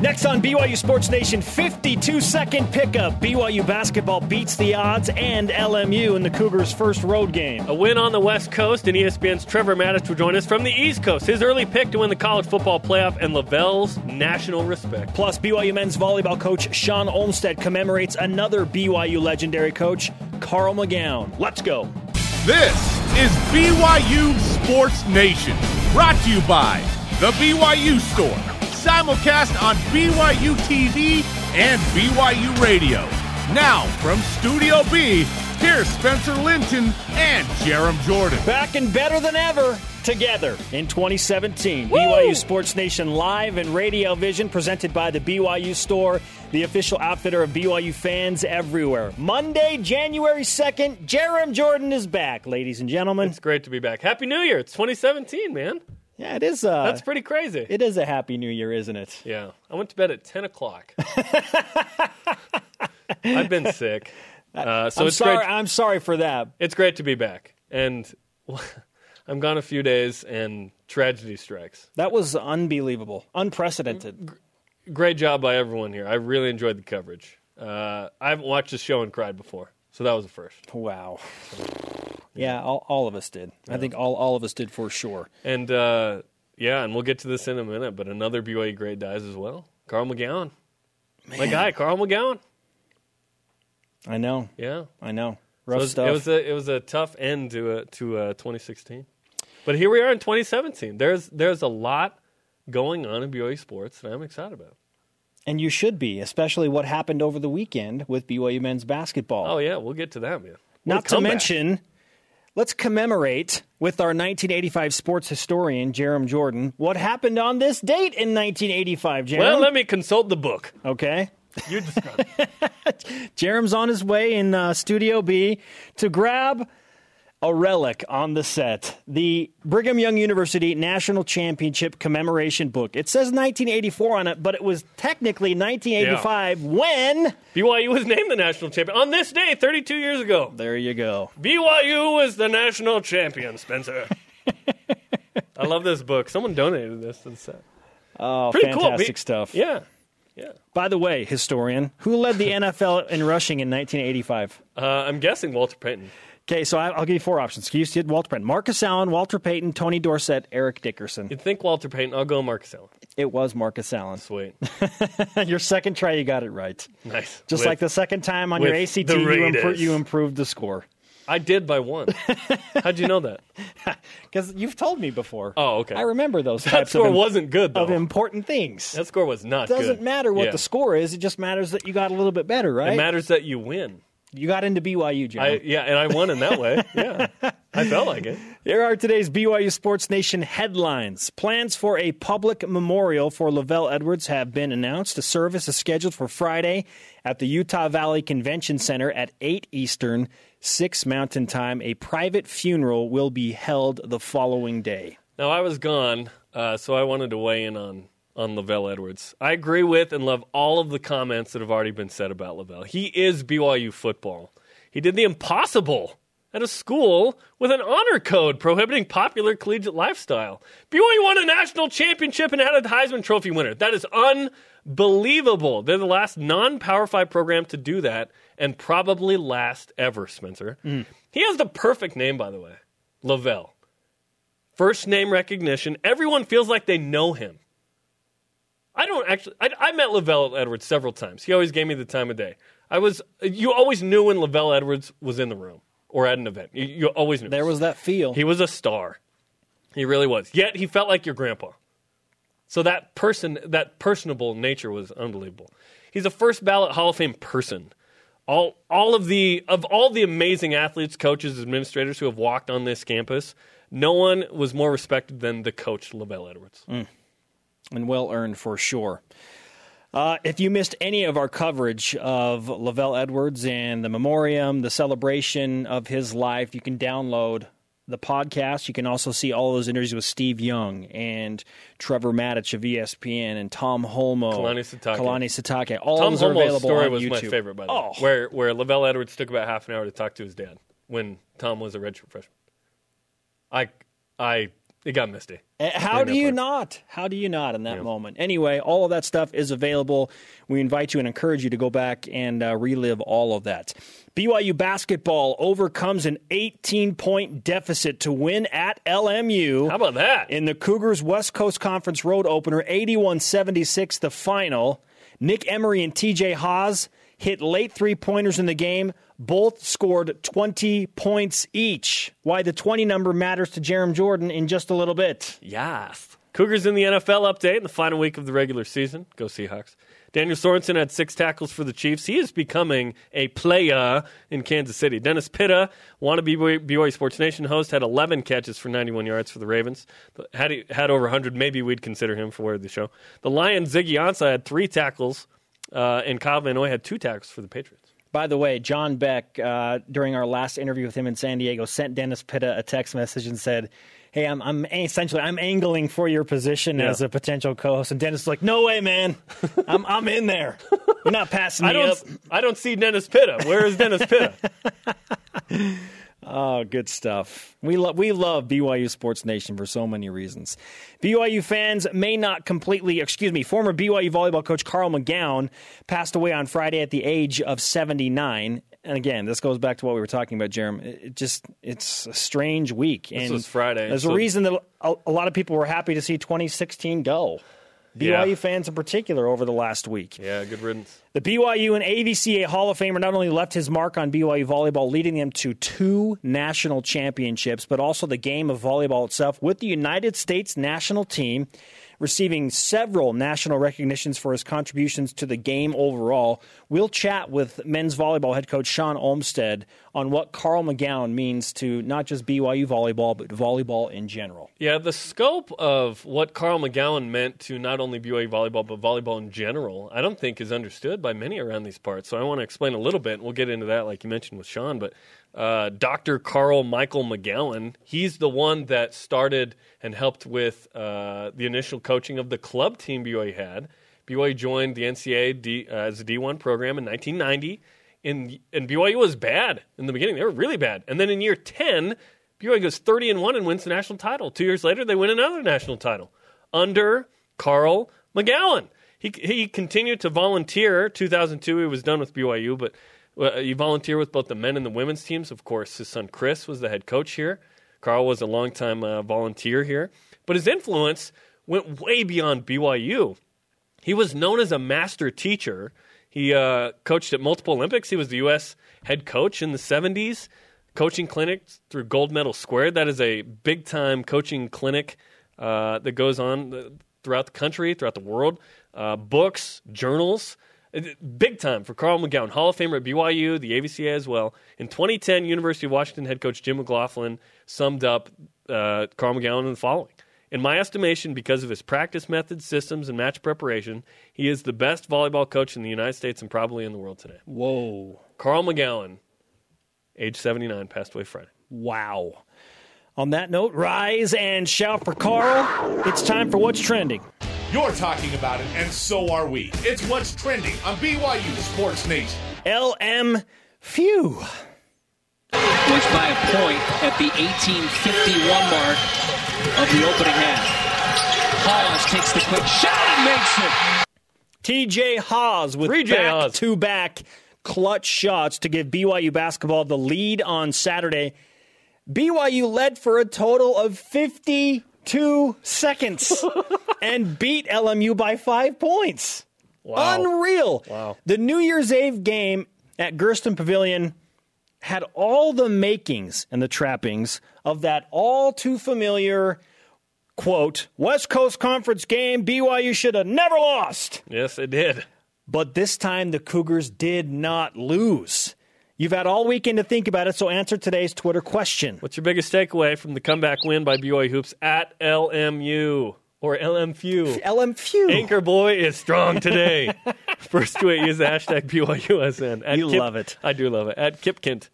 Next on BYU Sports Nation, 52 second pickup. BYU basketball beats the odds and LMU in the Cougars' first road game. A win on the West Coast, and ESPN's Trevor Matich will join us from the East Coast. His early pick to win the college football playoff and LaVell's national respect. Plus, BYU men's volleyball coach Shawn Olmstead commemorates another BYU legendary coach, Carl McGown. Let's go. This is BYU Sports Nation, brought to you by The BYU Store, simulcast on BYU TV and BYU Radio. Now, from Studio B, here's Spencer Linton and Jarom Jordan. Back and better than ever together in 2017. BYU Sports Nation live and radio vision presented by the BYU Store, the official outfitter of BYU fans everywhere. Monday, January 2nd, Jarom Jordan is back, ladies and gentlemen. It's great to be back. Happy New Year. It's 2017, man. Yeah, it is. Uh, That's pretty crazy. It is a happy new year, isn't it? yeah. I went to bed at 10 o'clock. I've been sick. Uh, so I'm it's sorry. great. I'm sorry for that. It's great to be back. And I'm gone a few days, and tragedy strikes. That was unbelievable, unprecedented. Great job by everyone here. I really enjoyed the coverage. Uh, I haven't watched the show and cried before, so that was a first. Wow. Yeah, all, all of us did. I think all, all of us did for sure. And uh, yeah, and we'll get to this in a minute, but another BYU great dies as well. Carl McGown. My guy, Carl McGown. I know. Yeah. I know. So Rough it, was, stuff. it was a it was a tough end to uh, to uh, 2016. But here we are in 2017. There's there's a lot going on in BYU sports that I'm excited about. And you should be, especially what happened over the weekend with BYU men's basketball. Oh yeah, we'll get to that, man. Not to mention, let's commemorate with our 1985 sports historian, Jarom Jordan, what happened on this date in 1985, Jarom. Well, let me consult the book. okay. You describe. it. Jarom's on his way in uh, Studio B to grab a relic on the set the Brigham Young University National Championship commemoration book. It says 1984 on it, but it was technically 1985 when. BYU was named the national champion on this day, 32 years ago. There you go. BYU was the national champion, Spencer. I love this book. Someone donated this to the set. Oh, Pretty cool. fantastic Be- stuff. Yeah. Yeah. By the way, historian, who led the NFL in rushing in 1985? Uh, I'm guessing Walter Payton. Okay, so I'll give you four options. You said Walter Payton, Marcus Allen, Walter Payton, Tony Dorsett, Eric Dickerson. You'd think Walter Payton. I'll go Marcus Allen. It was Marcus Allen. Sweet. Your second try, you got it right. Nice. Just With- like the second time on your ACT, you, Raiders. you improved the score. I did by one. How'd you know that? Because you've told me before. Oh, okay. I remember those That score of, wasn't good, though. of important things. that score was not It doesn't good. matter what Yeah. the score is. It just matters that you got a little bit better, right? It matters that you win. You got into BYU. I, yeah, and I won in that way. Yeah. I felt like it. Here are today's BYU Sports Nation headlines. Plans for a public memorial for LaVell Edwards have been announced. A service is scheduled for Friday at the Utah Valley Convention Center at 8 Eastern, 6 Mountain Time. A private funeral will be held the following day. Now I was gone, uh, so I wanted to weigh in on on LaVell Edwards. I agree with and love all of the comments that have already been said about LaVell. He is BYU football. He did the impossible at a school with an honor code prohibiting popular collegiate lifestyle. BYU won a national championship and had a Heisman Trophy winner. That is unbelievable. They're the last non-Power Five program to do that, and probably last ever. Spencer. Mm. He has the perfect name, by the way, LaVell first name recognition. Everyone feels like they know him. I don't actually. I, I met LaVell Edwards several times. He always gave me the time of day. I was. You always knew when LaVell Edwards was in the room or at an event. You, you always knew. There was that feel. He was a star. He really was. Yet he felt like your grandpa. So that person, that personable nature was unbelievable. He's a first ballot Hall of Fame person. All, all of the of all the amazing athletes, coaches, administrators who have walked on this campus, no one was more respected than the coach LaVell Edwards. Mm. And well earned for sure. Uh, if you missed any of our coverage of LaVell Edwards and the memoriam, the celebration of his life, you can download the podcast. You can also see all those interviews with Steve Young and Trevor Matich of ESPN and Tom Holmoe, Kalani Sitake. Kalani Sitake. All Tom those are Holmoe's available story on was YouTube. my favorite, by the oh, way, where where LaVell Edwards took about half an hour to talk to his dad when Tom was a redshirt freshman. I I It got misty. Uh, How do you part. not? How do you not in that moment? Anyway, all of that stuff is available. We invite you and encourage you to go back and uh, relive all of that. BYU basketball overcomes an 18 point deficit to win at LMU. How about that? In the Cougars West Coast Conference road opener, 81 76, the final. Nick Emery and TJ Haws hit late three pointers in the game. Both scored 20 points each. Why the 20 number matters to Jarom Jordan in just a little bit. Yes. Cougars in the NFL update in the final week of the regular season. Go Seahawks. Daniel Sorensen had six tackles for the Chiefs. He is becoming a player in Kansas City. Dennis Pitta, wannabe BYU Sports Nation host, had 11 catches for 91 yards for the Ravens. Had he had over 100, maybe we'd consider him for the show. The Lions, Ziggy Ansah, had three tackles, uh, and Kyle Van had two tackles for the Patriots. By the way, John Beck, uh, during our last interview with him in San Diego, sent Dennis Pitta a text message and said, "Hey, I'm, I'm essentially I'm angling for your position Yeah. as a potential co-host." And Dennis is like, "No way, man, I'm I'm in there. You're not passing me I don't, up." I don't see Dennis Pitta. Where is Dennis Pitta? Oh, good stuff. We love we love BYU Sports Nation for so many reasons. BYU fans may not completely, excuse me, former BYU volleyball coach Carl McGown passed away on Friday at the age of 79. And again, this goes back to what we were talking about, Jeremy. It just it's a strange week. and was Friday, There's so- a reason that a lot of people were happy to see 2016 go. BYU Yeah. fans in particular over the last week. yeah, good riddance. The BYU and AVCA Hall of Famer not only left his mark on BYU volleyball, leading them to two national championships, but also the game of volleyball itself with the United States national team, receiving several national recognitions for his contributions to the game overall. We'll chat with men's volleyball head coach Shawn Olmstead on what Carl McGown means to not just BYU volleyball, but volleyball in general. Yeah, the scope of what Carl McGown meant to not only BYU volleyball, but volleyball in general, I don't think is understood by many around these parts. So I want to explain a little bit, we'll get into that, like you mentioned with Shawn. But uh, Dr. Carl Michael McGown, he's the one that started and helped with uh, the initial coaching of the club team BYU had. BYU joined the NCAA D, uh, as a D1 program in 1990. In, and BYU was bad in the beginning. They were really bad. And then in year 10, BYU goes 30 and 1 and wins the national title. Two years later, they win another national title under Carl McGown. He, he continued to volunteer. 2002, he was done with BYU, but uh, he volunteered with both the men and the women's teams. Of course, his son Chris was the head coach here. Carl was a longtime uh, volunteer here. But his influence went way beyond BYU. He was known as a master teacher. He uh, coached at multiple Olympics. He was the U.S. head coach in the 70s, coaching clinics through Gold Medal Squared. That is a big time coaching clinic uh, that goes on uh, throughout the country, throughout the world. Uh, books, journals. Big time for Carl McGown, Hall of Famer at BYU, the AVCA as well. In 2010, University of Washington head coach Jim McLaughlin summed up uh, Carl McGown in the following. In my estimation, because of his practice methods, systems, and match preparation, he is the best volleyball coach in the United States and probably in the world today. Whoa. Carl McGown, age 79, passed away Friday. Wow. On that note, rise and shout for Carl. It's time for What's Trending. You're talking about it, and so are we. It's what's trending on BYU Sports Nation. LM Phew. was by a point at the 1851 mark of the opening half. Hollis takes the quick shot and makes it. TJ Haws with TJ back Haws. to back clutch shots to give BYU basketball the lead on Saturday. BYU led for a total of 52 seconds and beat LMU by five points. Unreal. Wow. The New Year's Eve game at Gersten Pavilion had all the makings and the trappings of that all too familiar quote West Coast Conference game BYU should have never lost. Yes, it did. But this time the Cougars did not lose. You've had all weekend to think about it, so answer today's Twitter question. What's your biggest takeaway from the comeback win by BYU Hoops at LMU or LMFU? LMFU. Anchor Boy is strong today. First tweet, use the hashtag BYUSN. At You love it. I do love it. At Kipkint.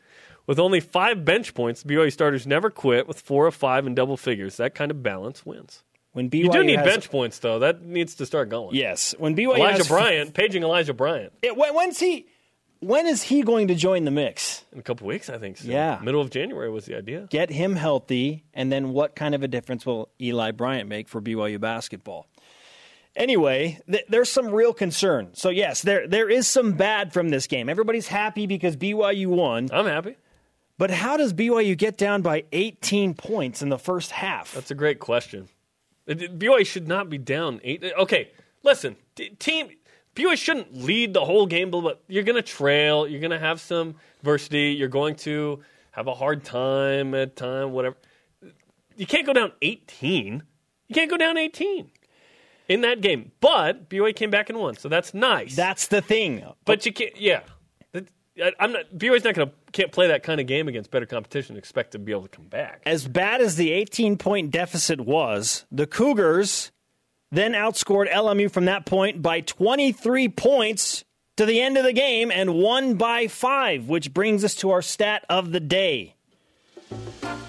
With only five bench points, BYU starters never quit with four of five in double figures. That kind of balance wins. When BYU You do need has, bench points, though. That needs to start going. Yes, when BYU Elijah has, Bryant, paging Elijah Bryant. It, when's he? When is he going to join the mix? In a couple weeks, I think so. Yeah. Middle of January was the idea. Get him healthy, and then what kind of a difference will Eli Bryant make for BYU basketball? Anyway, th- there's some real concern. So yes, there there is some bad from this game. Everybody's happy because BYU won, I'm happy. but how does BYU get down by 18 points in the first half? That's a great question. BYU should not be down eight. Okay, listen, t- team BYU shouldn't lead the whole game, but you're going to trail. You're going to have some adversity. You're going to have a hard time at time, whatever. You can't go down 18. You can't go down 18 in that game. But BYU came back and won, so that's nice. That's the thing. but you can't. Yeah, I'm not. BYU's not going to can't play that kind of game against better competition and expect to be able to come back. as bad as the 18 point deficit was, the Cougars then outscored LMU from that point by 23 points to the end of the game and won by five, which brings us to our stat of the day.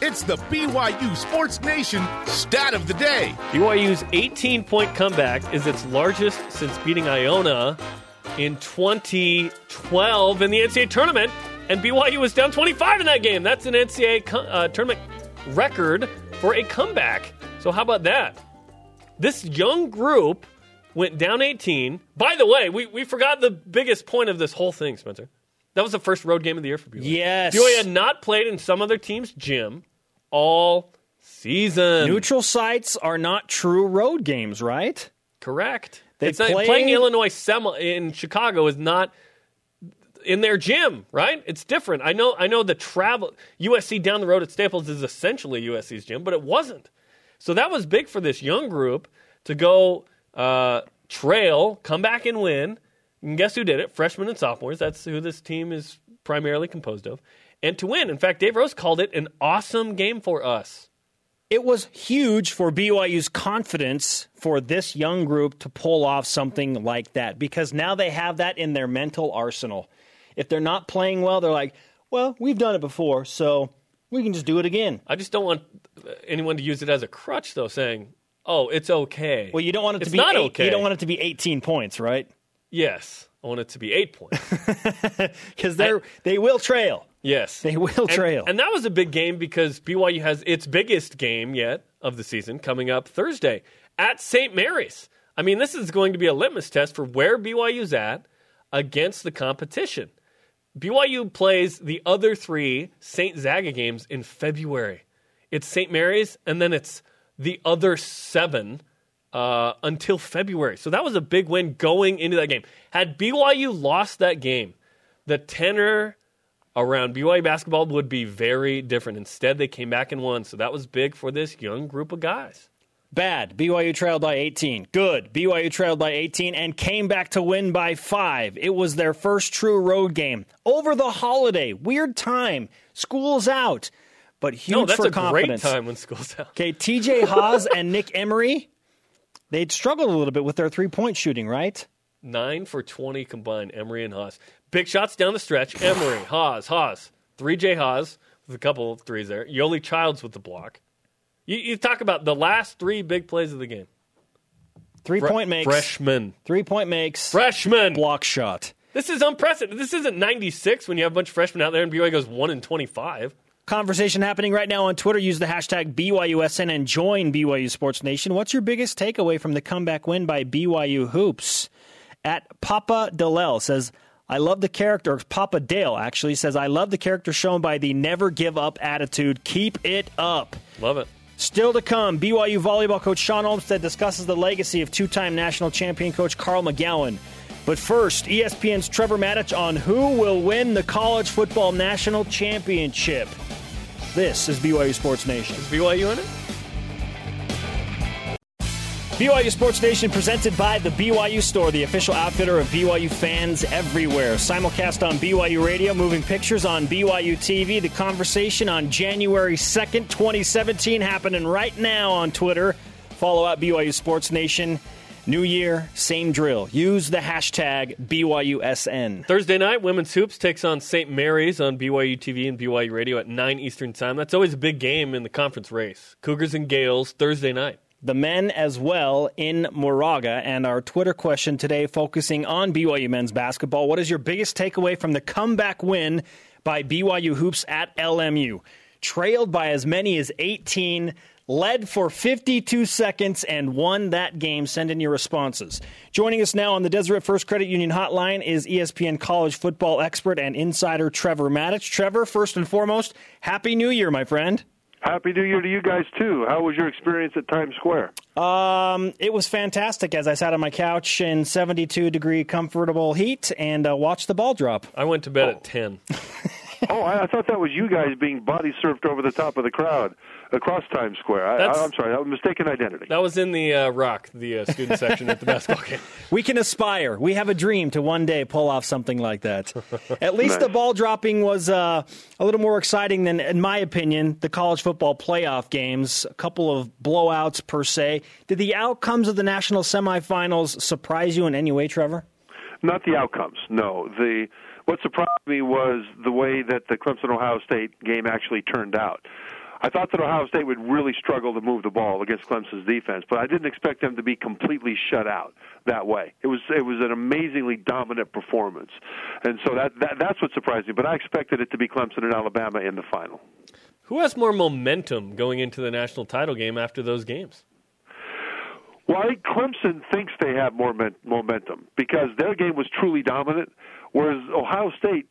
It's the BYU Sports Nation stat of the day. BYU's 18 point comeback is its largest since beating Iona in 2012 in the NCAA tournament, and BYU was down 25 in that game. That's an NCAA co- uh, tournament record for a comeback. So, how about that? This young group went down 18. By the way, we, we forgot the biggest point of this whole thing, Spencer. That was the first road game of the year for BYU. Yes. BYU had not played in some other team's gym all season. Neutral sites are not true road games, right? Correct. They it's not, played- playing Illinois Sem- in Chicago is not in their gym, right? It's different. I know. I know the travel USC down the road at Staples is essentially USC's gym, but it wasn't. So that was big for this young group to go uh, trail, come back and win. And guess who did it? Freshmen and sophomores. That's who this team is primarily composed of. And to win. In fact, Dave Rose called it an awesome game for us. It was huge for BYU's confidence for this young group to pull off something like that because now they have that in their mental arsenal. If they're not playing well, they're like, well, we've done it before, so we can just do it again. I just don't want anyone to use it as a crutch, though, saying, "Oh, it's okay." Well, you don't want it it's to be not eight, okay. You don't want it to be 18 points, right? Yes, I want it to be eight points. Because they they will trail. yes, They will And- trail. and that was a big game because BYU has its biggest game yet of the season coming up Thursday at St. Mary's. I mean, this is going to be a litmus test for where BYU's at against the competition. BYU plays the other three St. Zaga games in February. It's St. Mary's, and then it's the other seven uh, until February. So that was a big win going into that game. Had BYU lost that game, the tenor around BYU basketball would be very different. Instead, they came back and won. So that was big for this young group of guys. Bad. BYU trailed by 18. Good. BYU trailed by 18 and came back to win by five. It was their first true road game over the holiday. Weird time. School's out, but huge No, that's for a confidence. great time when school's out. Okay, TJ Haws and Nick Emery, they'd struggled a little bit with their three point shooting, right? Nine for 20 combined, Emery and Haws. Big shots down the stretch. Emery, Haws, Haws. TJ Haws with a couple of threes there. Yoli Childs with the block. You, you talk about the last three big plays of the game. Three Fre- point makes. Freshman. Three point makes. Freshman. block shot. This is unprecedented. This isn't 96 when you have a bunch of freshmen out there and BYU goes 1 in 25. Conversation happening right now on Twitter. Use the hashtag BYUSN and join BYU Sports Nation. What's your biggest takeaway from the comeback win by BYU Hoops? At Papa Dalel says, I love the character. Papa Dale actually says, I love the character shown by the never give up attitude. Keep it up. Love it. Still to come, BYU volleyball coach Shawn Olmstead discusses the legacy of two time national champion coach Carl McGown. But first, ESPN's Trevor Matich on who will win the college football national championship. This is BYU Sports Nation. Is BYU in it? BYU Sports Nation presented by the BYU Store, the official outfitter of BYU fans everywhere. Simulcast on BYU Radio, moving pictures on BYU TV. The conversation on January 2nd, 2017, happening right now on Twitter. Follow out BYU Sports Nation. New year, same drill. Use the hashtag BYUSN. Thursday night, women's hoops takes on St. Mary's on BYU TV and BYU Radio at 9 Eastern Time. That's always a big game in the conference race. Cougars and Gales, Thursday night. The men as well in Moraga. And our Twitter question today focusing on BYU men's basketball. What is your biggest takeaway from the comeback win by BYU Hoops at LMU? Trailed by as many as 18 led for 52 seconds and won that game. Send in your responses. Joining us now on the Deseret First Credit Union hotline is ESPN college football expert and insider Trevor Matich. Trevor, first and foremost, Happy New Year, my friend. Happy New Year to you guys too. How was your experience at Times Square? Um, it was fantastic as I sat on my couch in 72 degree comfortable heat and uh, watched the ball drop. I went to bed oh. at 10. oh, I, I thought that was you guys being body surfed over the top of the crowd across Times Square. I, am sorry, that was mistaken identity. That was in the uh, Rock, the uh, student section at the basketball game. We can aspire. We have a dream to one day pull off something like that. At least nice. the ball dropping was uh, a little more exciting than, in my opinion, the college football playoff games. A couple of blowouts per se. Did the outcomes of the national semifinals surprise you in any way, Trevor? Not the outcomes. No, the what surprised me was the way that the Clemson Ohio State game actually turned out. I thought that Ohio State would really struggle to move the ball against Clemson's defense, but I didn't expect them to be completely shut out that way. It was it was an amazingly dominant performance, and so that, that that's what surprised me. But I expected it to be Clemson and Alabama in the final. Who has more momentum going into the national title game after those games? Well, I think Clemson thinks they have more momentum because their game was truly dominant, whereas Ohio State,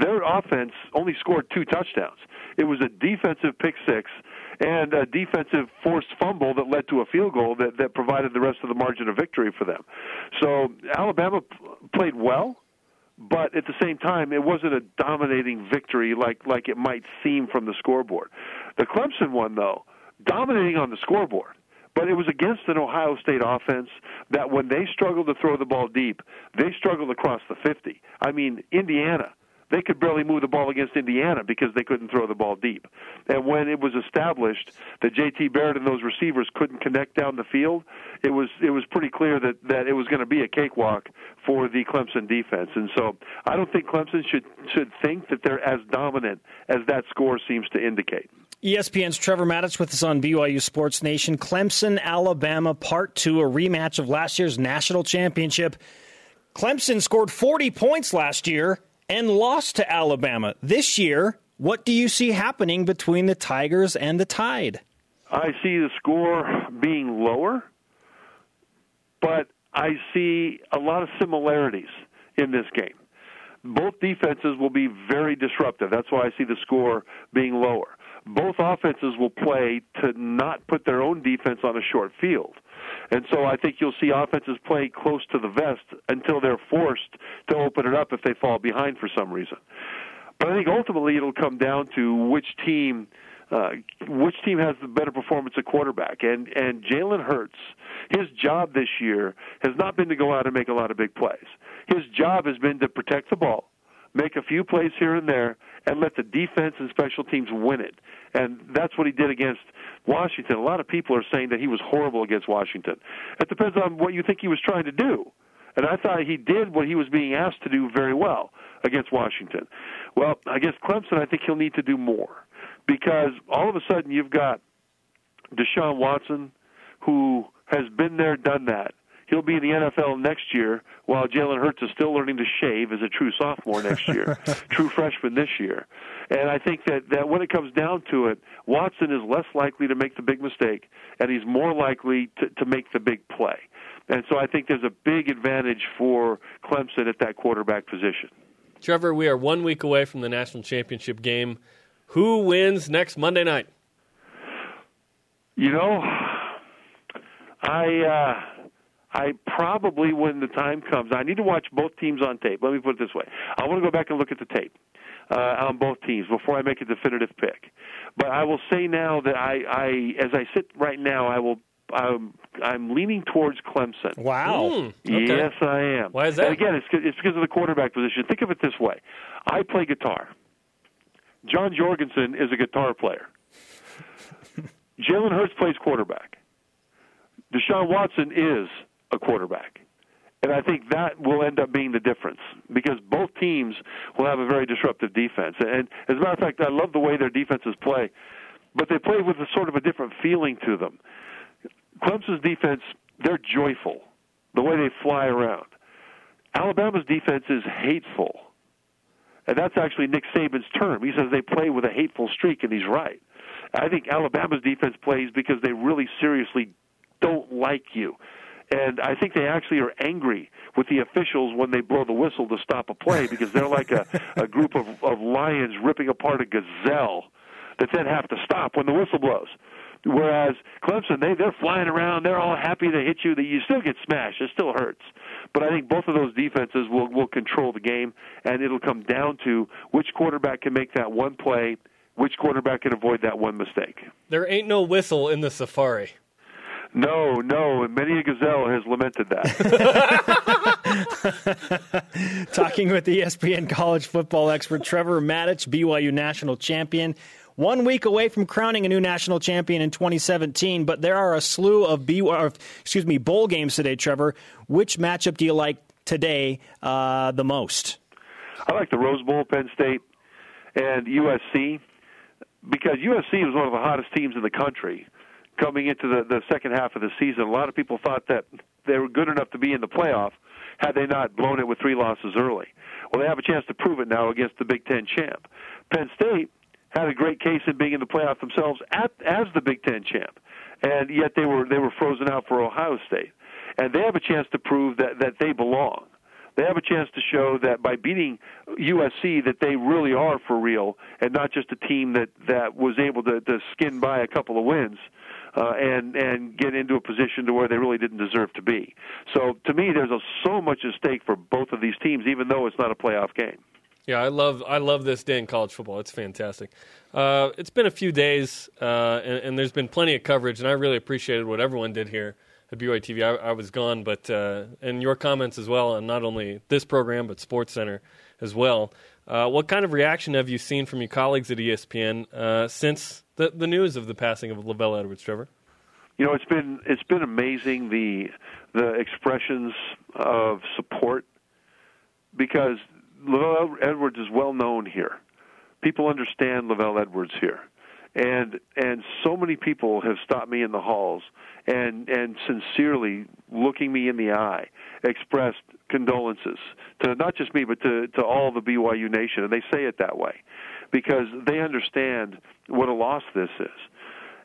their offense only scored two touchdowns. It was a defensive pick six and a defensive forced fumble that led to a field goal that, that provided the rest of the margin of victory for them. So Alabama played well, but at the same time, it wasn't a dominating victory like like it might seem from the scoreboard. The Clemson one, though, dominating on the scoreboard but it was against an Ohio State offense that when they struggled to throw the ball deep, they struggled across the 50. I mean, Indiana, they could barely move the ball against Indiana because they couldn't throw the ball deep. And when it was established that JT Barrett and those receivers couldn't connect down the field, it was it was pretty clear that that it was going to be a cakewalk for the Clemson defense. And so I don't think Clemson should should think that they're as dominant as that score seems to indicate. ESPN's Trevor Matich with us on BYU Sports Nation. Clemson, Alabama, part two, a rematch of last year's national championship. Clemson scored 40 points last year and lost to Alabama. This year, what do you see happening between the Tigers and the Tide? I see the score being lower, but I see a lot of similarities in this game. Both defenses will be very disruptive. That's why I see the score being lower both offenses will play to not put their own defense on a short field. And so I think you'll see offenses play close to the vest until they're forced to open it up if they fall behind for some reason. But I think ultimately it'll come down to which team uh, which team has the better performance at quarterback. And and Jalen Hurts, his job this year has not been to go out and make a lot of big plays. His job has been to protect the ball, make a few plays here and there, and let the defense and special teams win it. And that's what he did against Washington. A lot of people are saying that he was horrible against Washington. It depends on what you think he was trying to do. And I thought he did what he was being asked to do very well against Washington. Well, against Clemson, I think he'll need to do more because all of a sudden you've got Deshaun Watson, who has been there, done that he'll be in the NFL next year, while Jalen Hurts is still learning to shave as a true sophomore next year, true freshman this year. And I think that, that when it comes down to it, Watson is less likely to make the big mistake, and he's more likely to, to make the big play. And so I think there's a big advantage for Clemson at that quarterback position. Trevor, we are one week away from the national championship game. Who wins next Monday night? You know, I uh, I probably, when the time comes, I need to watch both teams on tape. Let me put it this way: I want to go back and look at the tape uh, on both teams before I make a definitive pick. But I will say now that I, I as I sit right now, I will I'm, I'm leaning towards Clemson. Wow. Mm, okay. Yes, I am. Why is that? And again, it's, it's because of the quarterback position. Think of it this way I play guitar. John Jorgenson is a guitar player. Jalen Hurts plays quarterback. Deshaun Watson is a quarterback. And I think that will end up being the difference because both teams will have a very disruptive defense. And as a matter of fact, I love the way their defenses play, but they play with a sort of a different feeling to them. Clemson's defense, they're joyful, the way they fly around. Alabama's defense is hateful. And that's actually Nick Saban's term. He says they play with a hateful streak, and he's right. I think Alabama's defense plays because they really seriously don't like you. And I think they actually are angry with the officials when they blow the whistle to stop a play because they're like a, a group of, of lions ripping apart a gazelle that then have to stop when the whistle blows. Whereas Clemson, they they're flying around, they're all happy to hit you. That you still get smashed, it still hurts. But I think both of those defenses will will control the game, and it'll come down to which quarterback can make that one play, which quarterback can avoid that one mistake. There ain't no whistle in the safari. No, no, and many a gazelle has lamented that. Talking with ESPN college football expert Trevor Matich, BYU national champion. One week away from crowning a new national champion in 2017, but there are a slew of B, or, excuse me, bowl games today. Trevor, which matchup do you like today uh, the most? I like the Rose Bowl, Penn State, and USC because USC was one of the hottest teams in the country coming into the, the second half of the season. A lot of people thought that they were good enough to be in the playoff had they not blown it with three losses early. Well, they have a chance to prove it now against the Big Ten champ. Penn State had a great case in being in the playoff themselves at, as the Big Ten champ, and yet they were they were frozen out for Ohio State, and they have a chance to prove that that they belong. They have a chance to show that by beating USC that they really are for real and not just a team that that was able to, to skin by a couple of wins uh, and and get into a position to where they really didn't deserve to be. So to me, there's a, so much at stake for both of these teams, even though it's not a playoff game. Yeah, I love I love this day in college football. It's fantastic. Uh, it's been a few days, uh, and, and, there's been plenty of coverage, and I really appreciated what everyone did here at BYU TV. I, I was gone, but uh, and your comments as well on not only this program but Sports Center as well. Uh, what kind of reaction have you seen from your colleagues at ESPN uh, since the the news of the passing of LaVell Edwards, Trevor? You know, it's been it's been amazing the the expressions of support because LaVell Edwards is well known here. People understand LaVell Edwards here, and and so many people have stopped me in the halls and and sincerely looking me in the eye expressed condolences to not just me but to to all the BYU nation, and they say it that way because they understand what a loss this is.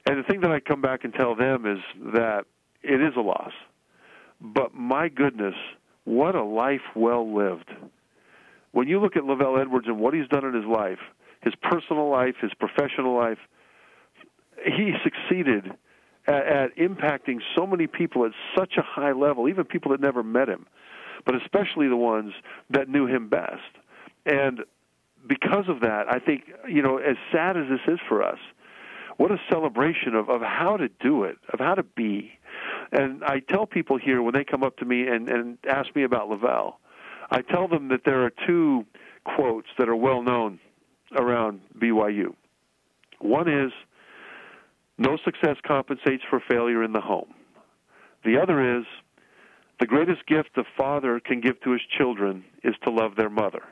And the thing that I come back and tell them is that it is a loss. But my goodness, what a life well lived. When you look at LaVell Edwards and what he's done in his life, his personal life, his professional life, he succeeded at, at impacting so many people at such a high level, even people that never met him, but especially the ones that knew him best. And because of that, I think, you know, as sad as this is for us, what a celebration of, of how to do it, of how to be. And I tell people here when they come up to me and, and ask me about LaVell, I tell them that there are two quotes that are well known around BYU. One is, no success compensates for failure in the home. The other is, the greatest gift a father can give to his children is to love their mother.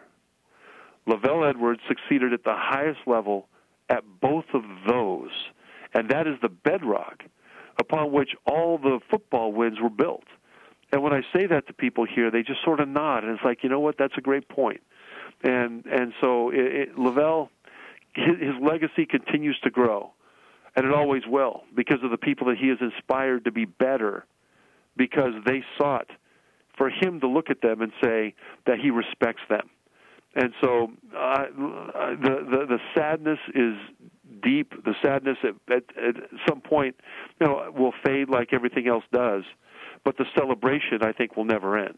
LaVell Edwards succeeded at the highest level at both of those, and that is the bedrock upon which all the football wins were built. And when I say that to people here, they just sort of nod, and it's like, you know what? That's a great point. And and so it, it, LaVell, his, his legacy continues to grow, and it always will because of the people that he has inspired to be better, because they sought for him to look at them and say that he respects them and so uh, the, the the sadness is deep. The sadness at, at, at some point, you know, will fade like everything else does, but the celebration, I think, will never end.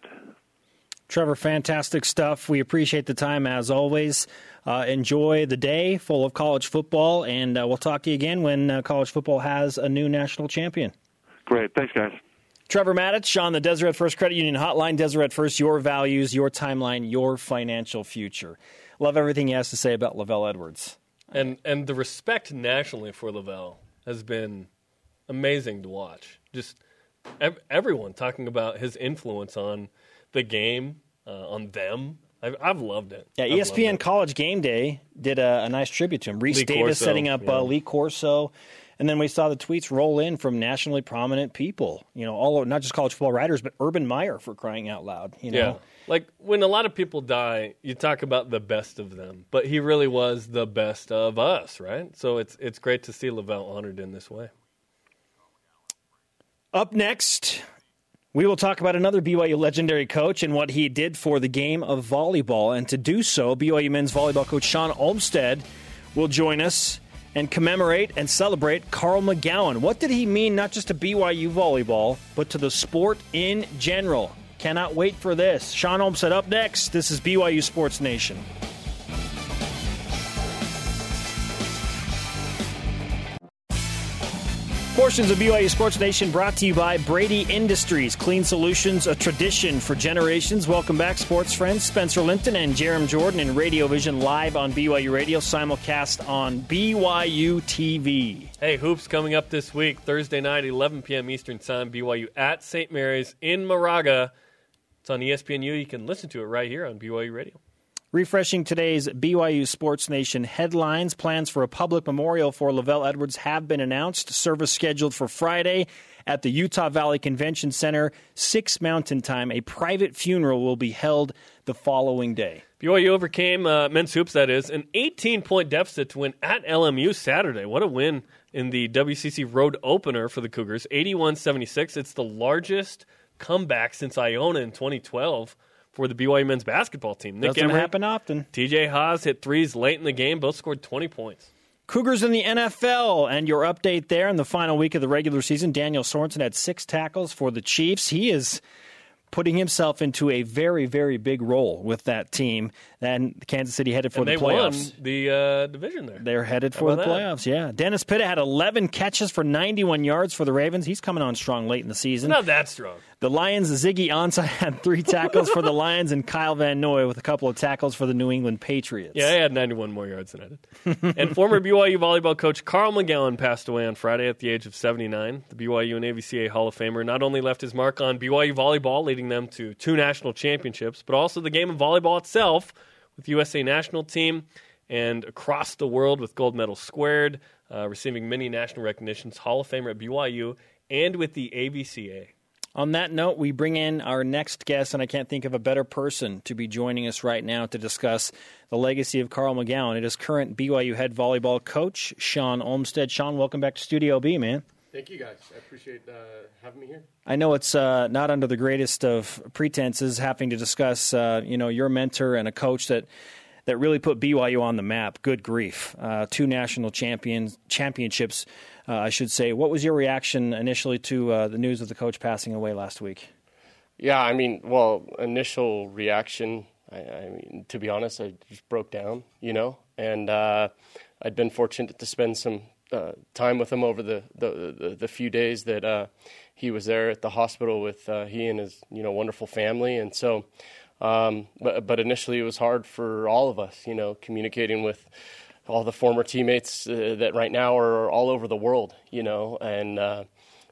Trevor, fantastic stuff. We appreciate the time as always. Uh, enjoy the day full of college football, and uh, we'll talk to you again when uh, college football has a new national champion. Great. Thanks, guys. Trevor Matich on the Deseret First Credit Union Hotline. Deseret First, your values, your timeline, your financial future. Love everything he has to say about LaVell Edwards. And and the respect nationally for LaVell has been amazing to watch. Just ev- everyone talking about his influence on the game, uh, on them. I've, I've, loved it. Yeah, I've ESPN College Game Day did a, a, nice tribute to him. Rece Lee Davis Corso, setting up yeah. uh, Lee Corso And then we saw the tweets roll in from nationally prominent people, you know, all not just college football writers, but Urban Meyer for crying out loud. You know, Yeah. Like when a lot of people die, you talk about the best of them, but he really was the best of us, right? So it's it's great to see LaVell honored in this way. Up next, we will talk about another BYU legendary coach and what he did for the game of volleyball. And to do so, BYU men's volleyball coach Shawn Olmstead will join us and commemorate and celebrate Carl McGown. What did he mean not just to BYU volleyball, but to the sport in general? Cannot wait for this. Shawn Olmstead up next. This is BYU Sports Nation. Portions of BYU Sports Nation brought to you by Brady Industries. Clean solutions, a tradition for generations. Welcome back, sports friends. Spencer Linton and Jarom Jordan in Radio Vision live on BYU Radio, simulcast on BYU TV. Hey, hoops coming up this week, Thursday night, 11 p.m. Eastern Time. BYU at St. Mary's in Moraga. It's on ESPNU. You can listen to it right here on BYU Radio. Refreshing today's BYU Sports Nation headlines. Plans for a public memorial for LaVell Edwards have been announced. Service scheduled for Friday at the Utah Valley Convention Center, 6 Mountain Time. A private funeral will be held the following day. BYU overcame uh, men's hoops, that is, an 18 point deficit to win at LMU Saturday. What a win in the WCC road opener for the Cougars 81 76. It's the largest comeback since Iona in 2012 for the BYU men's basketball team. Nick Doesn't Emery, happen often. TJ Haws hit threes late in the game, both scored 20 points. Cougars in the NFL, and your update there in the final week of the regular season. Daniel Sorensen had six tackles for the Chiefs. He is putting himself into a very, very big role with that team. And Kansas City headed for and the they playoffs. won the uh, division there. They're headed for the that? playoffs. Yeah, Dennis Pitta had 11 catches for 91 yards for the Ravens. He's coming on strong late in the season. Not that strong. The Lions, Ziggy Ansah had three tackles for the Lions, and Kyle Van Noy with a couple of tackles for the New England Patriots. Yeah, I had 91 more yards than I did. and former BYU volleyball coach Carl McGown passed away on Friday at the age of 79. The BYU and AVCA Hall of Famer not only left his mark on BYU volleyball, leading them to two national championships, but also the game of volleyball itself with USA national team and across the world with gold medals squared, uh, receiving many national recognitions, Hall of Famer at BYU, and with the AVCA. On that note, we bring in our next guest, and I can't think of a better person to be joining us right now to discuss the legacy of Carl McGown. It is current BYU head volleyball coach Shawn Olmstead. Shawn, welcome back to Studio B, man. Thank you, guys. I appreciate uh, having me here. I know it's uh, not under the greatest of pretenses having to discuss, uh, you know, your mentor and a coach that that really put BYU on the map. Good grief, uh, two national champions championships, uh, I should say. What was your reaction initially to uh, the news of the coach passing away last week? Yeah, I mean, well, initial reaction. I, I mean, to be honest, I just broke down, you know, and uh, I'd been fortunate to spend some uh, time with him over the the, the, the few days that uh, he was there at the hospital with uh, he and his you know wonderful family, and so. Um, but, but initially, it was hard for all of us, you know, communicating with all the former teammates uh, that right now are all over the world, you know, and uh,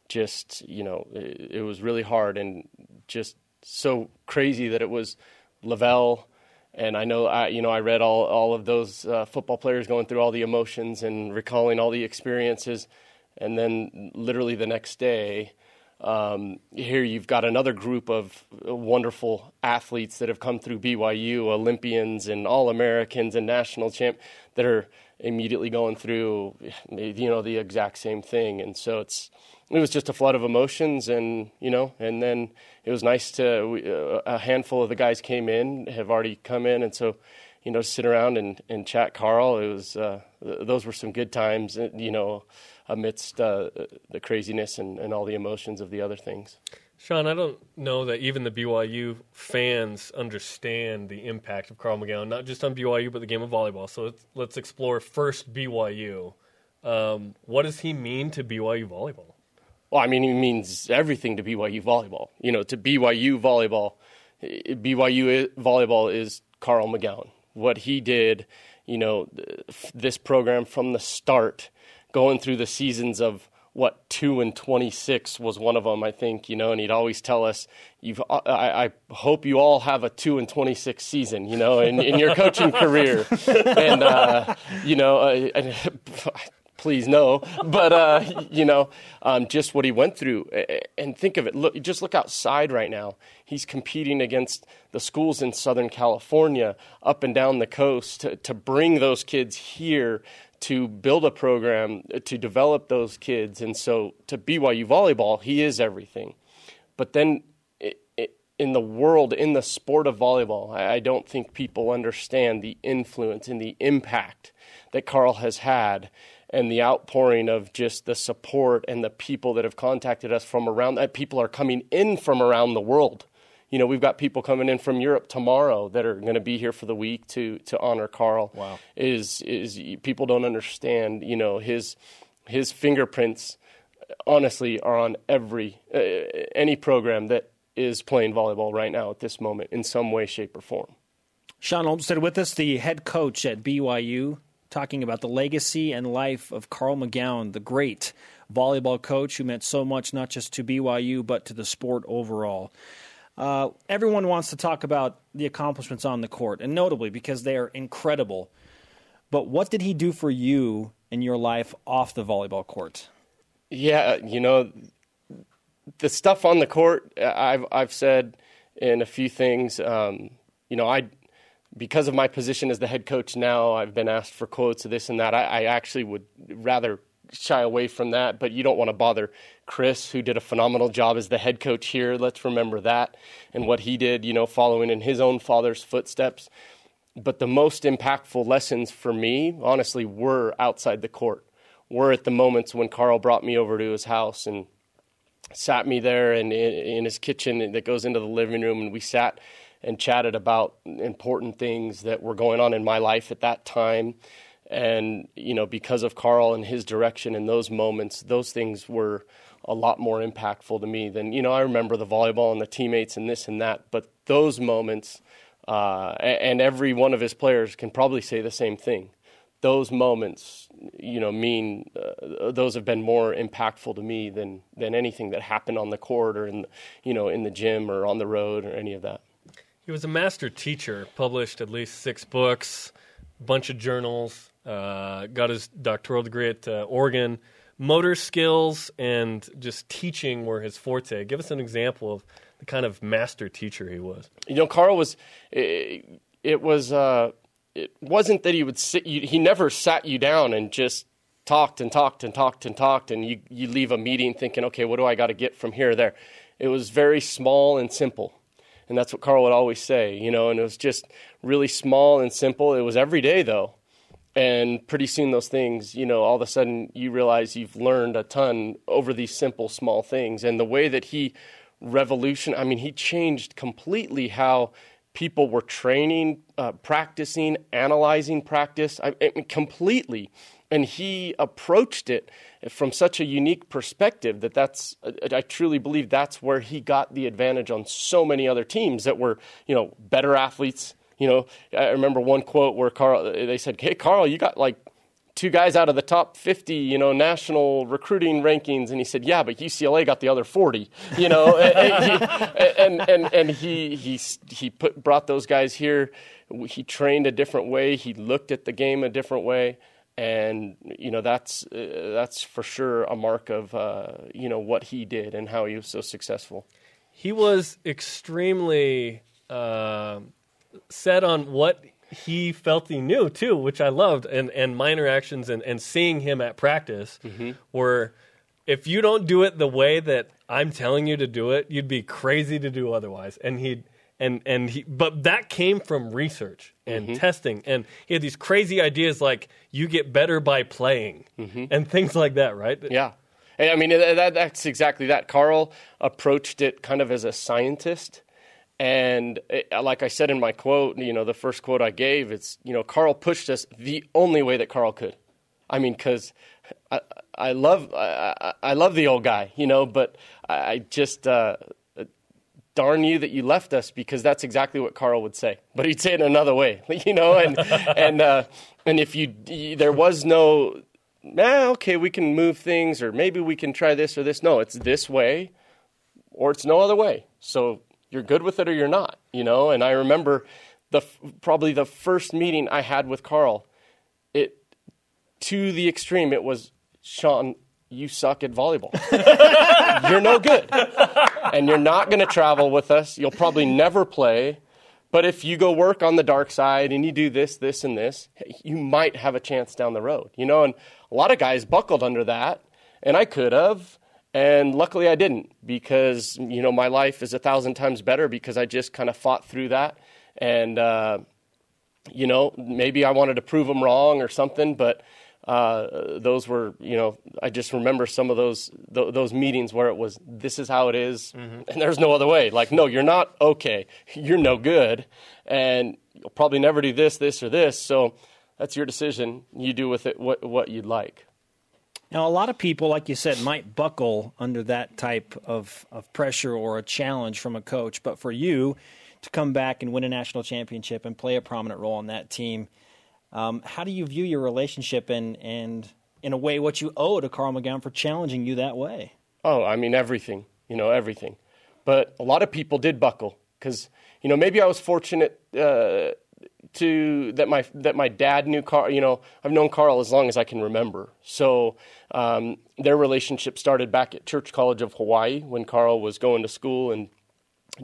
just you know, it, it was really hard and just so crazy that it was LaVell. And I know, I, you know, I read all all of those uh, football players going through all the emotions and recalling all the experiences, and then literally the next day, um, here you've got another group of wonderful athletes that have come through BYU, Olympians and All Americans and national champ that are immediately going through, you know, the exact same thing. And so it's it was just a flood of emotions, and you know, and then it was nice to we, uh, a handful of the guys came in, have already come in, and so you know, sit around and, and chat. Carl, it was uh, those were some good times, uh, you know, amidst uh, the craziness and, and all the emotions of the other things. Shawn, I don't know that even the BYU fans understand the impact of Carl McGown, not just on BYU, but the game of volleyball. So let's, let's explore first BYU. Um, what does he mean to BYU volleyball? Well, I mean, he means everything to BYU volleyball. You know, to BYU volleyball, BYU volleyball is Carl McGown. What he did, you know, this program from the start, going through the seasons of what two and twenty six was one of them, I think. You know, and he'd always tell us, "You've, I, I hope you all have a two and twenty six season." You know, in, in your coaching career, and uh, you know, uh, please no. But uh, you know, um, just what he went through, and think of it. Look, just look outside right now. He's competing against the schools in Southern California, up and down the coast, to, to bring those kids here to build a program to develop those kids. And so, to BYU volleyball, he is everything. But then in the world, in the sport of volleyball, I don't think people understand the influence and the impact that Carl has had and the outpouring of just the support and the people that have contacted us from around that people are coming in from around the world. You know, we've got people coming in from Europe tomorrow that are going to be here for the week to to honor Carl. Wow. Is is people don't understand, you know, his his fingerprints honestly are on every uh, any program that is playing volleyball right now at this moment in some way shape or form. Shawn Olmstead with us, the head coach at BYU talking about the legacy and life of Carl McGown, the great volleyball coach who meant so much not just to BYU but to the sport overall. Uh, everyone wants to talk about the accomplishments on the court, and notably because they are incredible. But what did he do for you in your life off the volleyball court? Yeah, you know, the stuff on the court, I've I've said in a few things. Um, you know, I because of my position as the head coach now, I've been asked for quotes of this and that. I, I actually would rather shy away from that, but you don't want to bother Chris, who did a phenomenal job as the head coach here. Let's remember that and what he did, you know, following in his own father's footsteps. But the most impactful lessons for me, honestly, were outside the court, were at the moments when Carl brought me over to his house and sat me there and in, in his kitchen that goes into the living room, and we sat and chatted about important things that were going on in my life at that time. And, you know, because of Carl and his direction in those moments, those things were a lot more impactful to me than, you know, I remember the volleyball and the teammates and this and that. But those moments, uh, and every one of his players can probably say the same thing. Those moments, you know, mean uh, those have been more impactful to me than than anything that happened on the court or in, you know, in the gym or on the road or any of that. He was a master teacher, published at least six books, bunch of journals, uh, got his doctoral degree at uh, Oregon. Motor skills and just teaching were his forte. Give us an example of the kind of master teacher he was. You know, Carl was, it, it was, uh, it wasn't that he would sit, you, he never sat you down and just talked and talked and talked and talked and you, you leave a meeting thinking, okay, what do I got to get from here or there? It was very small and simple. And that's what Carl would always say, you know, and it was just really small and simple. It was every day, though. And pretty soon, those things, you know, all of a sudden you realize you've learned a ton over these simple, small things. And the way that he revolution, I mean, he changed completely how people were training, uh, practicing, analyzing practice, I, I mean, completely and he approached it from such a unique perspective that that's I truly believe that's where he got the advantage on so many other teams that were you know better athletes. You know, I remember one quote where Carl they said, "Hey, Carl, you got like." Two guys out of the top 50, you know, national recruiting rankings, and he said, "Yeah, but UCLA got the other 40." You know, and, and, and and he he he put brought those guys here. He trained a different way. He looked at the game a different way and you know that's uh, that's for sure a mark of uh, you know what he did and how he was so successful. He was extremely uh, set on what he felt he knew too, which I loved, and and my interactions and, and seeing him at practice mm-hmm. were. If you don't do it the way that I'm telling you to do it, you'd be crazy to do otherwise. And he'd and and he but that came from research and mm-hmm. testing. And he had these crazy ideas like you get better by playing mm-hmm. and things like that right? Yeah. I mean that, that's exactly that. Carl approached it kind of as a scientist. And it, like i said in my quote you know the first quote i gave it's you know carl pushed us the only way that carl could. I mean because I, I love I, I, love the old guy, you know, but I just uh, darn you that you left us because that's exactly what Carl would say. But he'd say it another way, you know, and and uh, and if you there was no nah, okay, we can move things or maybe we can try this or this. No, it's this way or it's no other way. So you're good with it or you're not, you know? And I remember the probably the first meeting I had with Carl, it to the extreme, it was Shawn, you suck at volleyball. you're no good. And you're not going to travel with us. You'll probably never play. But if you go work on the dark side and you do this, this, and this, you might have a chance down the road. You know, and a lot of guys buckled under that, and I could have. And luckily I didn't because, you know, my life is a thousand times better because I just kind of fought through that. And, uh, you know, maybe I wanted to prove them wrong or something, but uh, those were, you know, I just remember some of those th- those meetings where it was, this is how it is, mm-hmm. and there's no other way. Like, no, you're not okay. You're no good, and you'll probably never do this, this, or this. So that's your decision. You do with it what what you'd like. Now, a lot of people, like you said, might buckle under that type of, of pressure or a challenge from a coach. But for you to come back and win a national championship and play a prominent role on that team, um, how do you view your relationship and, and, in a way, what you owe to Carl McGown for challenging you that way? Oh, I mean, everything, you know, everything. But a lot of people did buckle because, you know, maybe I was fortunate. Uh, to that my that my dad knew Carl. You know, I've known Carl as long as I can remember. So um, their relationship started back at Church College of Hawaii when Carl was going to school and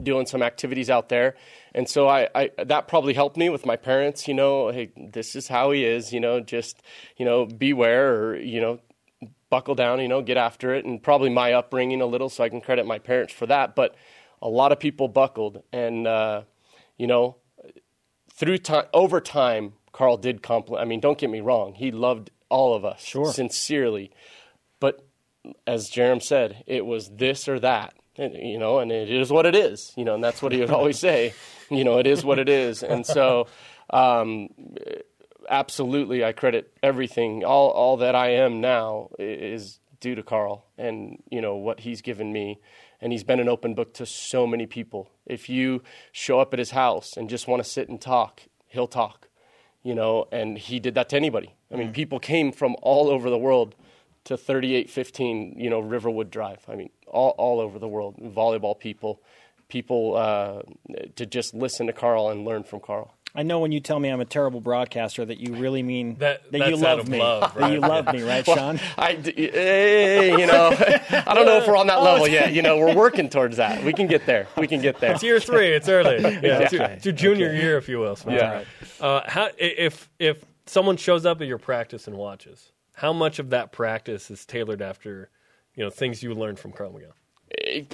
doing some activities out there. And so I, I, that probably helped me with my parents, you know, hey, this is how he is, you know, just, you know, beware or, you know, buckle down, you know, get after it. And probably my upbringing a little, so I can credit my parents for that. But a lot of people buckled. And, uh, you know, through time, over time, Carl did compliment. I mean, don't get me wrong, he loved all of us sure. sincerely. But as Jarom said, it was this or that, you know, and it is what it is, you know, and that's what he would always say, you know, it is what it is. And so, um, absolutely, I credit everything, all, all that I am now is due to Carl and, you know, what he's given me and he's been an open book to so many people. If you show up at his house and just want to sit and talk, he'll talk, you know, and he did that to anybody. I mean, mm. people came from all over the world to 3815, you know, Riverwood Drive. I mean, all, all over the world, volleyball people, people uh, to just listen to Carl and learn from Carl. I know when you tell me I'm a terrible broadcaster that you really mean that, that you love me. Love, right? That you love me, right, Shawn? I, eh, you know, I don't know if we're on that level yet. You know, we're working towards that. We can get there. We can get there. It's year three. It's early. Yeah, it's, your, it's your junior okay. year, if you will. So yeah. Uh, how, if if someone shows up at your practice and watches, how much of that practice is tailored after, you know, things you learned from Carl McGown? Eh,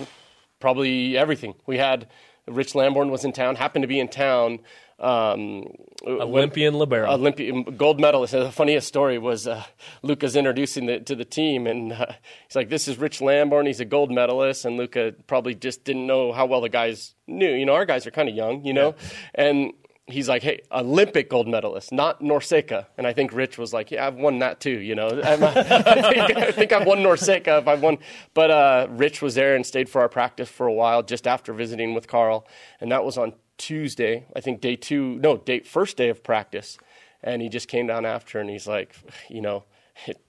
probably everything. We had Rich Lambourne was in town, happened to be in town um, Olympian libero, Olympian gold medalist. the funniest story was uh, Luka's introducing the, to the team, and uh, he's like, "This is Rich Lambourne. He's a gold medalist." And Luka probably just didn't know how well the guys knew. You know, our guys are kind of young, you know, yeah. and he's like, "Hey, Olympic gold medalist, not NORCECA." And I think Rich was like, "Yeah, I've won that too." You know, I, think, I think I've won NORCECA if I've won. But uh, Rich was there and stayed for our practice for a while just after visiting with Carl, and that was on Tuesday, I think day two, no, day first day of practice, and he just came down after, and he's like, you know, it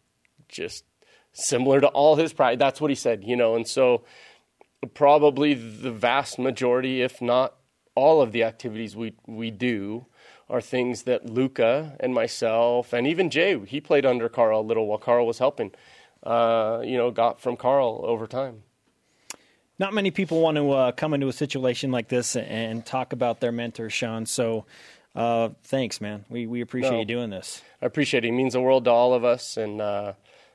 just similar to all his pride. That's what he said, you know, and so probably the vast majority, if not all of the activities we we do are things that Luka and myself and even Jay, he played under Carl a little while Carl was helping, uh, you know, got from Carl over time. Not many people want to uh, come into a situation like this and talk about their mentor, Shawn. So, uh, thanks, man. We we appreciate no, you doing this. I appreciate it. He means the world to all of us, and uh,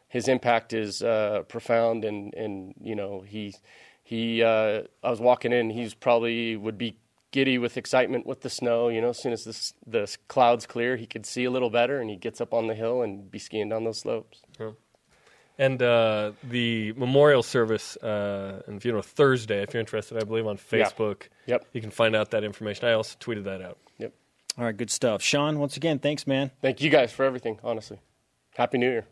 his impact is uh, profound. And and you know he he. Uh, I was walking in. He's probably would be giddy with excitement with the snow. You know, as soon as the the clouds clear, he could see a little better, and he gets up on the hill and be skiing down those slopes. Yeah. And uh, the memorial service uh, and funeral Thursday, if you're interested, I believe on Facebook. Yeah. Yep. You can find out that information. I also tweeted that out. Yep. All right, good stuff. Shawn, once again, thanks, man. Thank you guys for everything, honestly. Happy New Year.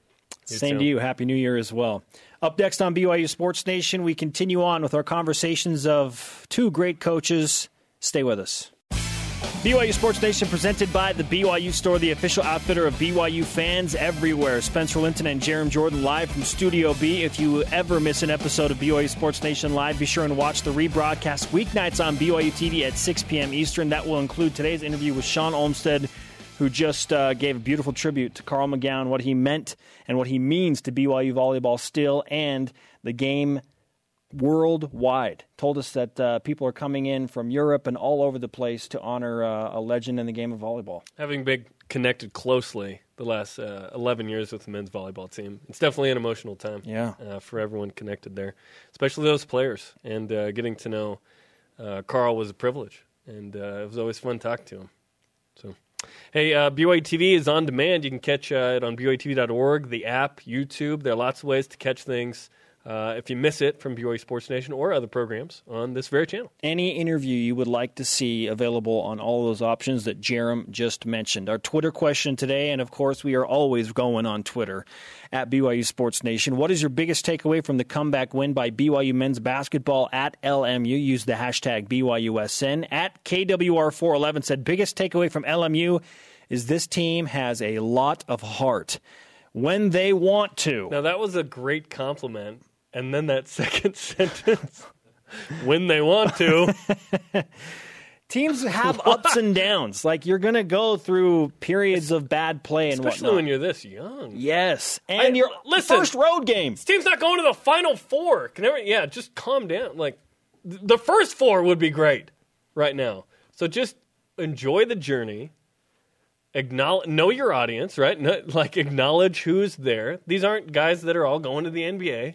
You Same too. to you. Happy New Year as well. Up next on BYU Sports Nation, we continue on with our conversations of two great coaches. Stay with us. BYU Sports Nation presented by the BYU Store, the official outfitter of BYU fans everywhere. Spencer Linton and Jarom Jordan live from Studio B. If you ever miss an episode of BYU Sports Nation live, be sure and watch the rebroadcast weeknights on BYU TV at 6 p.m. Eastern. That will include today's interview with Shawn Olmstead who just uh, gave a beautiful tribute to Carl McGown, what he meant and what he means to BYU volleyball still, and the game worldwide. Told us that uh, people are coming in from Europe and all over the place to honor uh, a legend in the game of volleyball. Having been connected closely the last uh, 11 years with the men's volleyball team, it's definitely an emotional time. Yeah. Uh, for everyone connected there, especially those players, and uh, getting to know uh, Carl was a privilege, and uh, it was always fun talking to him. So. Hey, uh, BYU TV is on demand. You can catch uh, it on BYUtv.org, the app, YouTube. There are lots of ways to catch things uh, if you miss it from BYU Sports Nation or other programs on this very channel. Any interview you would like to see available on all those options that Jarom just mentioned. Our Twitter question today, and of course, we are always going on Twitter at BYU Sports Nation. What is your biggest takeaway from the comeback win by BYU men's basketball at LMU? Use the hashtag BYUSN. At KWR411 said, biggest takeaway from LMU is this team has a lot of heart when they want to. Now, that was a great compliment. And then that second sentence, when they want to. Teams have ups and downs. Like you're going to go through periods of bad play and Especially whatnot. when you're this young. yes, and I- your listen. first road game. This team's not going to the final four. Can every, yeah, just calm down. Like the first four would be great right now. So just enjoy the journey. Acknowledge, know your audience, right? No, like acknowledge who's there. These aren't guys that are all going to the NBA.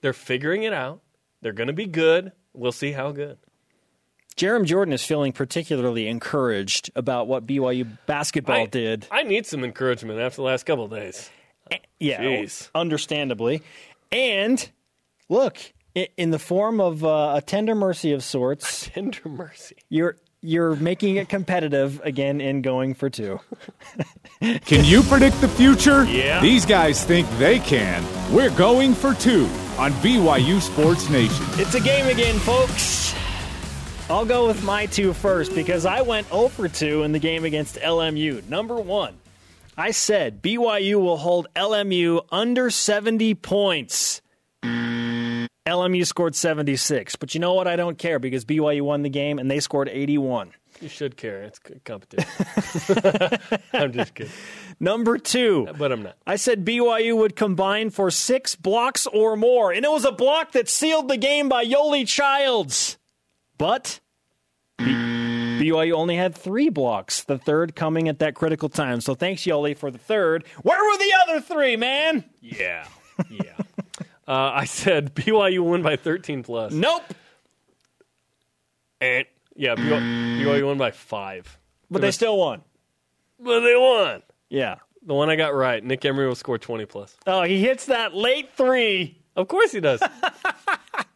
They're figuring it out. They're going to be good. We'll see how good. Jarom Jordan is feeling particularly encouraged about what BYU basketball I, did. I need some encouragement after the last couple of days. Yeah, Jeez. understandably. And look, in the form of uh, a tender mercy of sorts, Tender mercy. you're you're making it competitive again in going for two. Can you predict the future? Yeah. These guys think they can. We're going for two on BYU Sports Nation. It's a game again, folks. I'll go with my two first because I went 0 for 2 in the game against LMU. Number one, I said BYU will hold LMU under 70 points. LMU scored 76. But you know what? I don't care because BYU won the game and they scored 81. You should care. It's good competition. I'm just kidding. Number two, But I'm not. I said BYU would combine for six blocks or more, and it was a block that sealed the game by Yoeli Childs. But BYU only had three blocks, the third coming at that critical time. So thanks, Yoeli, for the third. Where were the other three, man? Yeah. Yeah. uh, I said BYU won by 13 plus. Nope. And yeah, BYU, BYU won by five. But they still won. But they won. Yeah. The one I got right, Nick Emery will score 20 plus. Oh, he hits that late three. Of course he does.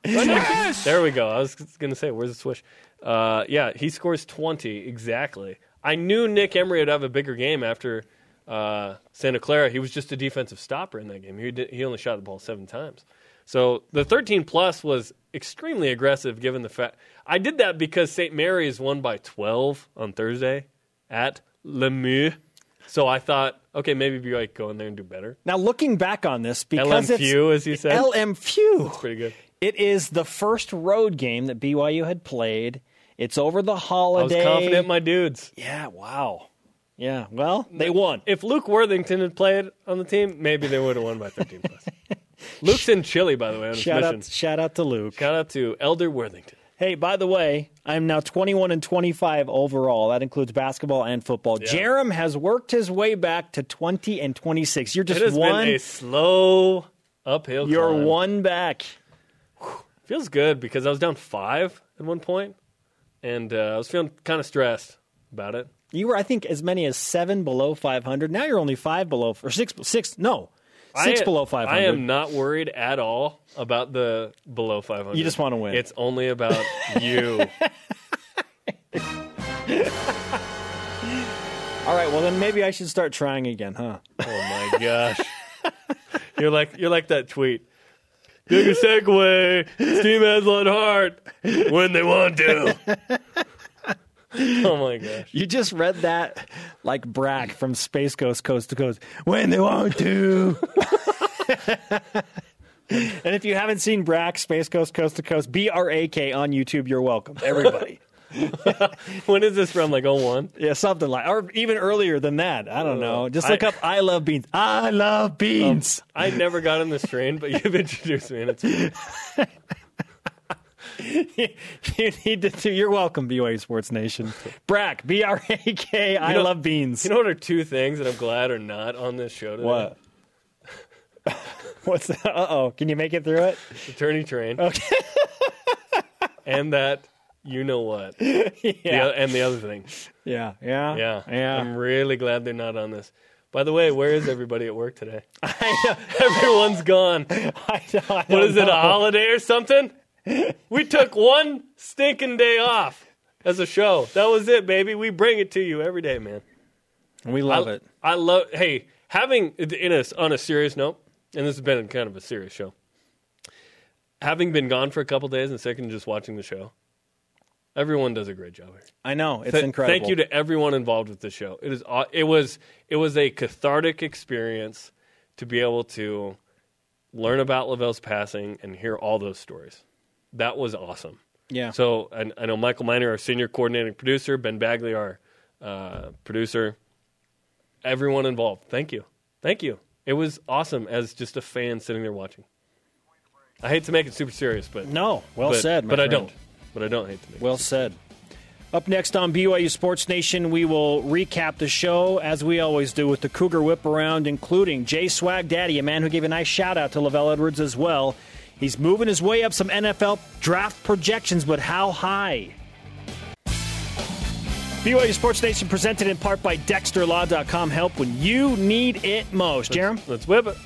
There we go. I was going to say, where's the swish? Uh, yeah, he scores 20 exactly. I knew Nick Emery would have a bigger game after uh, Santa Clara. He was just a defensive stopper in that game. He, did, he only shot the ball seven times. So the 13 plus was extremely aggressive given the fact. I did that because St. Mary's won by 12 on Thursday at Lemieux. So I thought, okay, maybe BYU could go in there and do better. Now, looking back on this, because it's LMFU, as you said. LM Few. Pretty good. It is the first road game that BYU had played. It's over the holiday. I was confident my dudes. Yeah, wow. Yeah, well, they won. If Luke Worthington had played on the team, maybe they would have won by 13 plus. Luke's in Chile, by the way, on his Shout mission. out, shout out to Luke. Shout out to Elder Worthington. Hey, by the way, I'm now 21 and 25 overall. That includes basketball and football. Jarom has worked his way back to 20 and 26. You're It just has one. been a slow uphill You're climb. one back. Feels good because I was down five at one point, and uh, I was feeling kind of stressed about it. You were, I think, as many as seven below 500. Now you're only five below, or six, six, no, six I, below 500. I am not worried at all about the below 500. You just wanna win. It's only about you. All right, well then maybe I should start trying again, huh? Oh my gosh. you're like you're like that tweet. Big a segue. Steam has on heart when they want to. oh my gosh. You just read that like Brak from Space Ghost Coast to Coast when they want to. and if you haven't seen Brak Space Ghost Coast to Coast, B R A K on YouTube, you're welcome, everybody. when is this from? Like 01? Yeah, something like, or even earlier than that. I don't know. Just look I- up "I love beans." I love um, beans. I never got on this train, but you've introduced me, and it's you need to. do- You're welcome, BYU Sports Nation. Brak, B R A K. I know- love beans. You know what are two things that I'm glad are not on this show today? what? What's that? Uh oh. Can you make it through it? Attorney train. Okay. and that you know what. yeah. The and the other thing. yeah. Yeah. Yeah. Yeah. I'm really glad they're not on this. By the way, where is everybody at work today? I know. Everyone's gone. I I What don't it, a holiday or something? We took one stinking day off as a show. That was it, baby. We bring it to you every day, man. We love I, it. I love. Hey, having in a on a serious note, and this has been kind of a serious show. Having been gone for a couple days and sick and just watching the show, everyone does a great job here. I know. It's Th- incredible. Thank you to everyone involved with the show. It is. It was. It was a cathartic experience to be able to learn about LaVell's passing and hear all those stories. That was awesome. Yeah. So I, I know Michael Miner, our senior coordinating producer, Ben Bagley, our uh, producer, everyone involved. Thank you, thank you. It was awesome as just a fan sitting there watching. I hate to make it super serious, but no. Well but, said. my but I don't. But I don't hate to make it. Well said. Up next on BYU Sports Nation, we will recap the show as we always do with the Cougar Whip Around, including Jay Swag Daddy, a man who gave a nice shout out to LaVell Edwards as well. He's moving his way up some NFL draft projections, but how high? BYU Sports Nation presented in part by DexterLaw.com. Help when you need it most. Jarom? Let's whip it.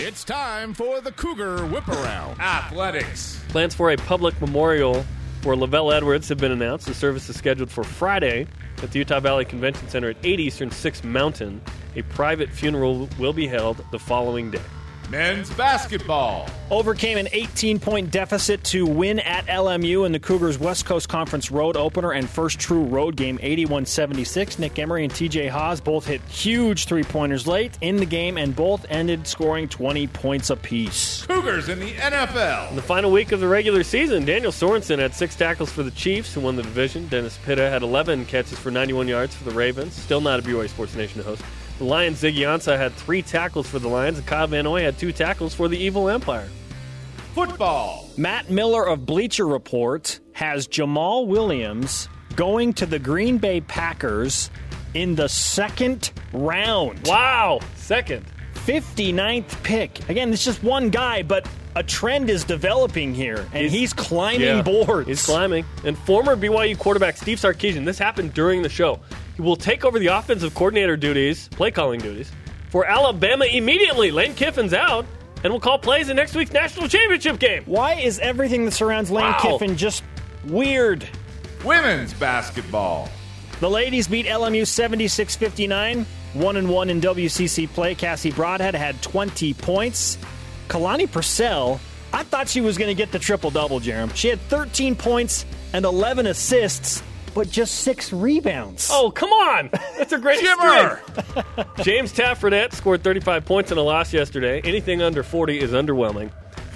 It's time for the Cougar Whip Around. Athletics. Plans for a public memorial for LaVell Edwards have been announced. The service is scheduled for Friday at the Utah Valley Convention Center at 8 Eastern, 6 Mountain. A private funeral will be held the following day. Men's basketball. overcame an 18 point deficit to win at LMU in the Cougars West Coast Conference road opener and first true road game 81 76. Nick Emery and TJ Haws both hit huge three pointers late in the game and both ended scoring 20 points apiece. Cougars in the NFL. In the final week of the regular season, Daniel Sorensen had six tackles for the Chiefs, who won the division. Dennis Pitta had 11 catches for 91 yards for the Ravens. Still not a BYU Sports Nation host. The Lions' Ziggy Ansah had three tackles for the Lions, and Kyle Van Noy had two tackles for the Evil Empire. Football. Matt Miller of Bleacher Report has Jamaal Williams going to the Green Bay Packers in the second round. Wow! Second. 59th pick. Again, it's just one guy, but a trend is developing here, and he's, He's- climbing Yeah, boards. He's climbing. And former BYU quarterback Steve Sarkisian, this happened during the show. He will take over the offensive coordinator duties, play calling duties, for Alabama immediately. Lane Kiffin's out, and will call plays in next week's national championship game. Why is everything that surrounds Lane Wow. Kiffin just weird? Women's basketball. The ladies beat LMU 76 59, 1 and 1 in WCC play. Cassie Broadhead had 20 points. Kalani Purcell, I thought she was going to get the triple double, Jarom. She had 13 points and 11 assists, but just six rebounds. Oh, come on! That's a great Jimmer. James Taffredette scored 35 points in a loss yesterday. Anything under 40 is underwhelming.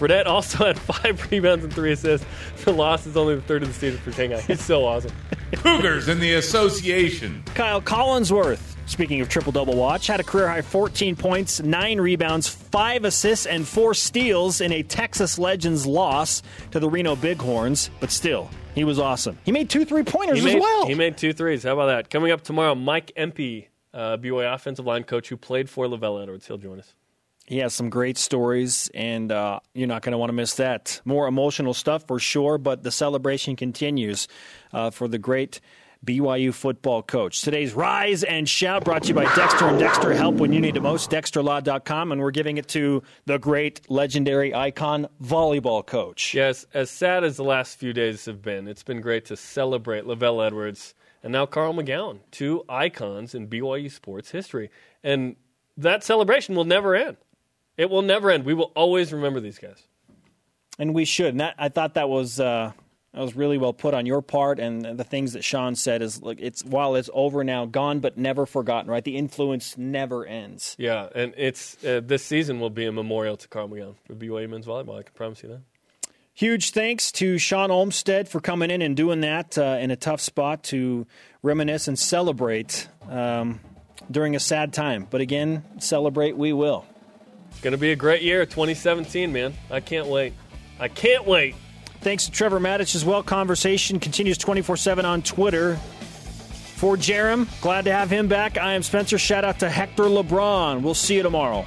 Fredette also had five rebounds and three assists. The loss is only the third of the season for Shanghai. He's so awesome. Cougars in the association. Kyle Collinsworth, speaking of triple double watch, had a career high 14 points, 9 rebounds, 5 assists, and 4 steals in a Texas Legends loss to the Reno Bighorns, but still, he was awesome. He made two three pointers He as made, well. he made two threes. How about that? Coming up tomorrow, Mike Empey, uh, BYU offensive line coach who played for LaVell Edwards. He'll join us. He has some great stories, and uh, you're not going to want to miss that. More emotional stuff for sure, but the celebration continues uh, for the great BYU football coach. Today's Rise and Shout brought to you by Dexter and Dexter Help when you need it most, dexterlaw.com, and we're giving it to the great, legendary icon volleyball coach. Yes, as sad as the last few days have been, it's been great to celebrate LaVell Edwards and now Carl McGown, two icons in BYU sports history. And that celebration will never end. It will never end. We will always remember these guys. And we should. And that, I thought that was uh, that was really well put on your part. And the things that Shawn said is like it's while it's over now, gone but never forgotten. Right, the influence never ends. Yeah, and it's uh, this season will be a memorial to Carl McGown for BYU men's volleyball. I can promise you that. Huge thanks to Shawn Olmstead for coming in and doing that uh, in a tough spot to reminisce and celebrate um, during a sad time. But again, celebrate we will. Going to be a great year, 2017, man. I can't wait. I can't wait. Thanks to Trevor Matich as well. Conversation continues 24 7 on Twitter. For Jarom, glad to have him back. I am Spencer. Shout out to Hector LeBron. We'll see you tomorrow.